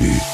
déchu.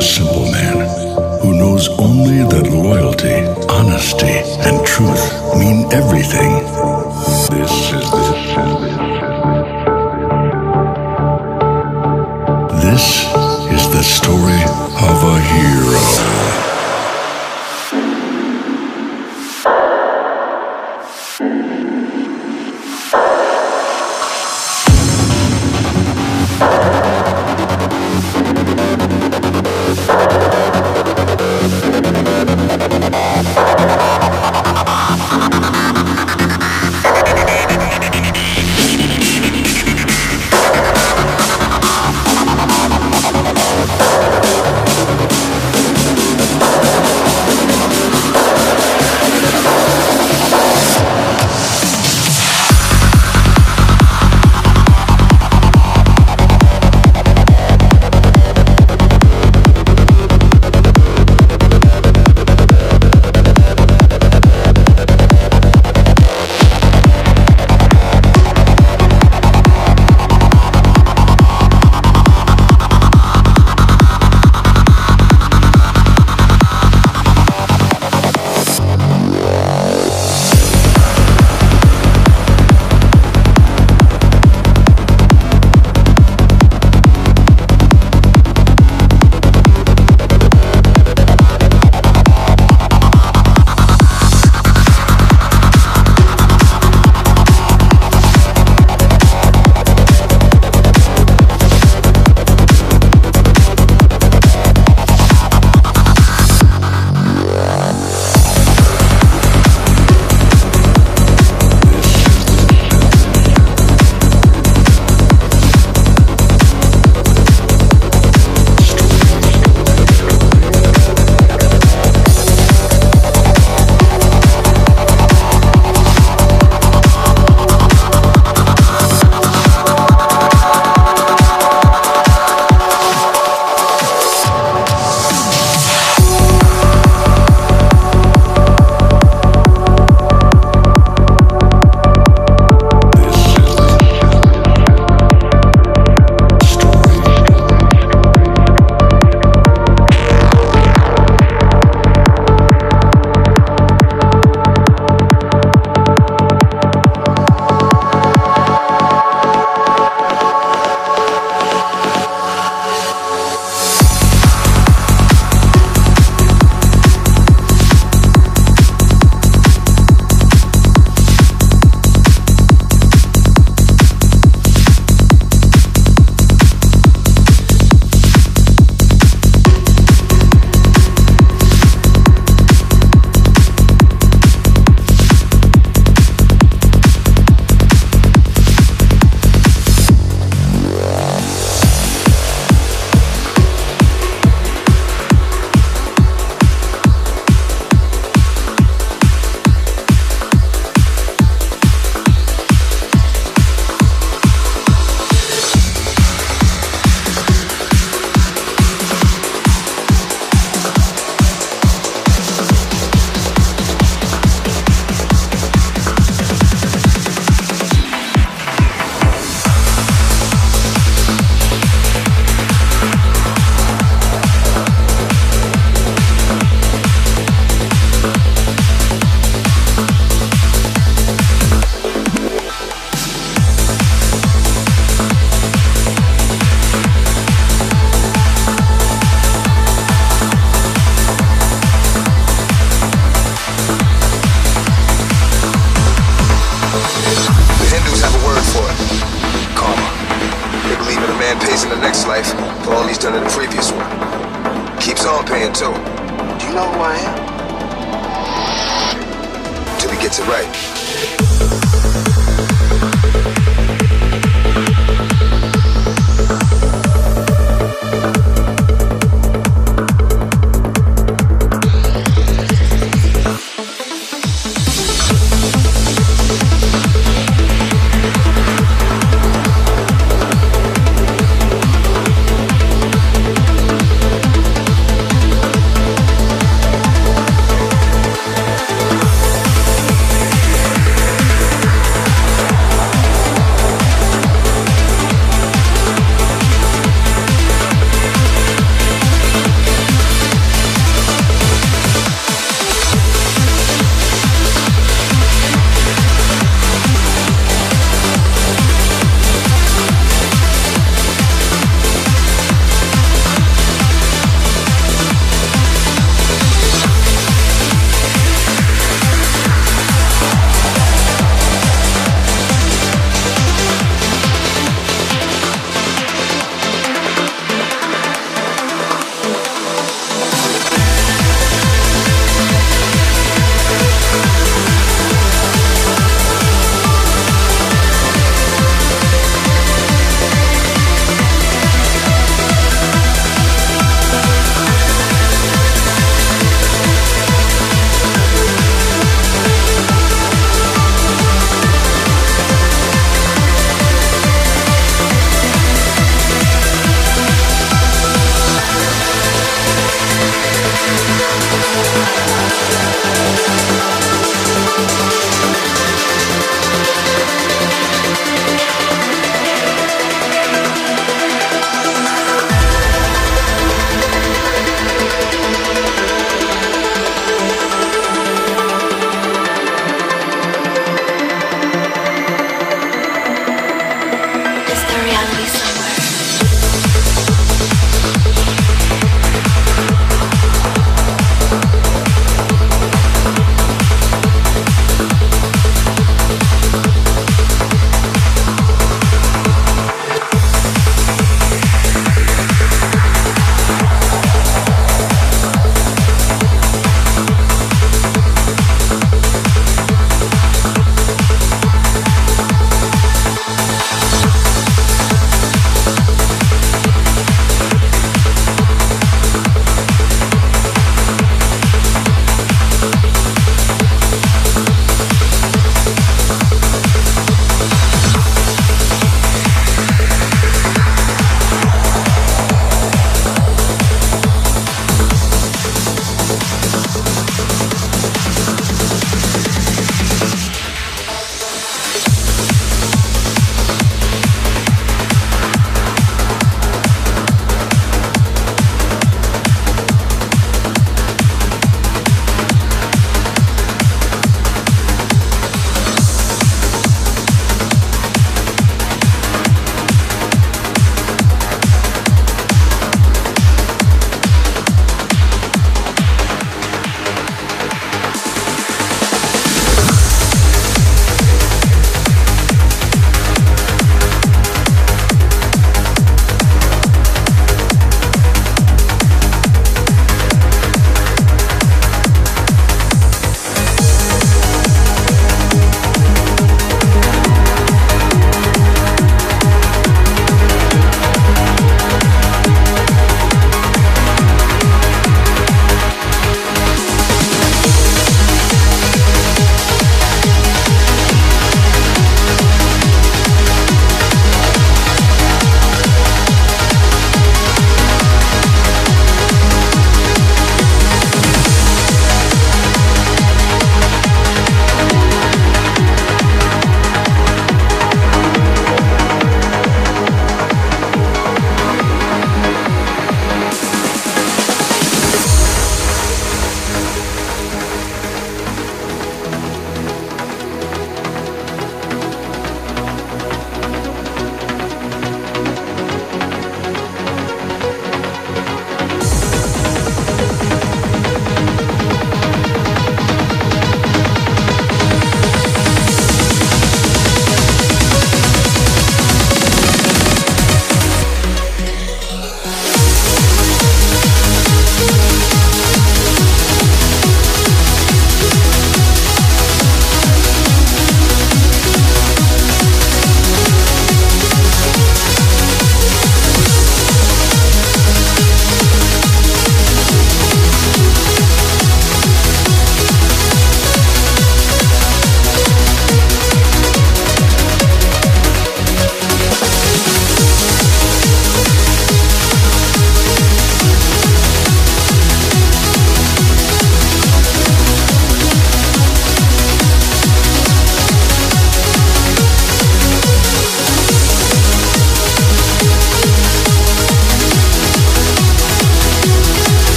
a simple man who knows only that loyalty, honesty, and truth mean everything. This is this. This is the story of a hero.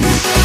Thank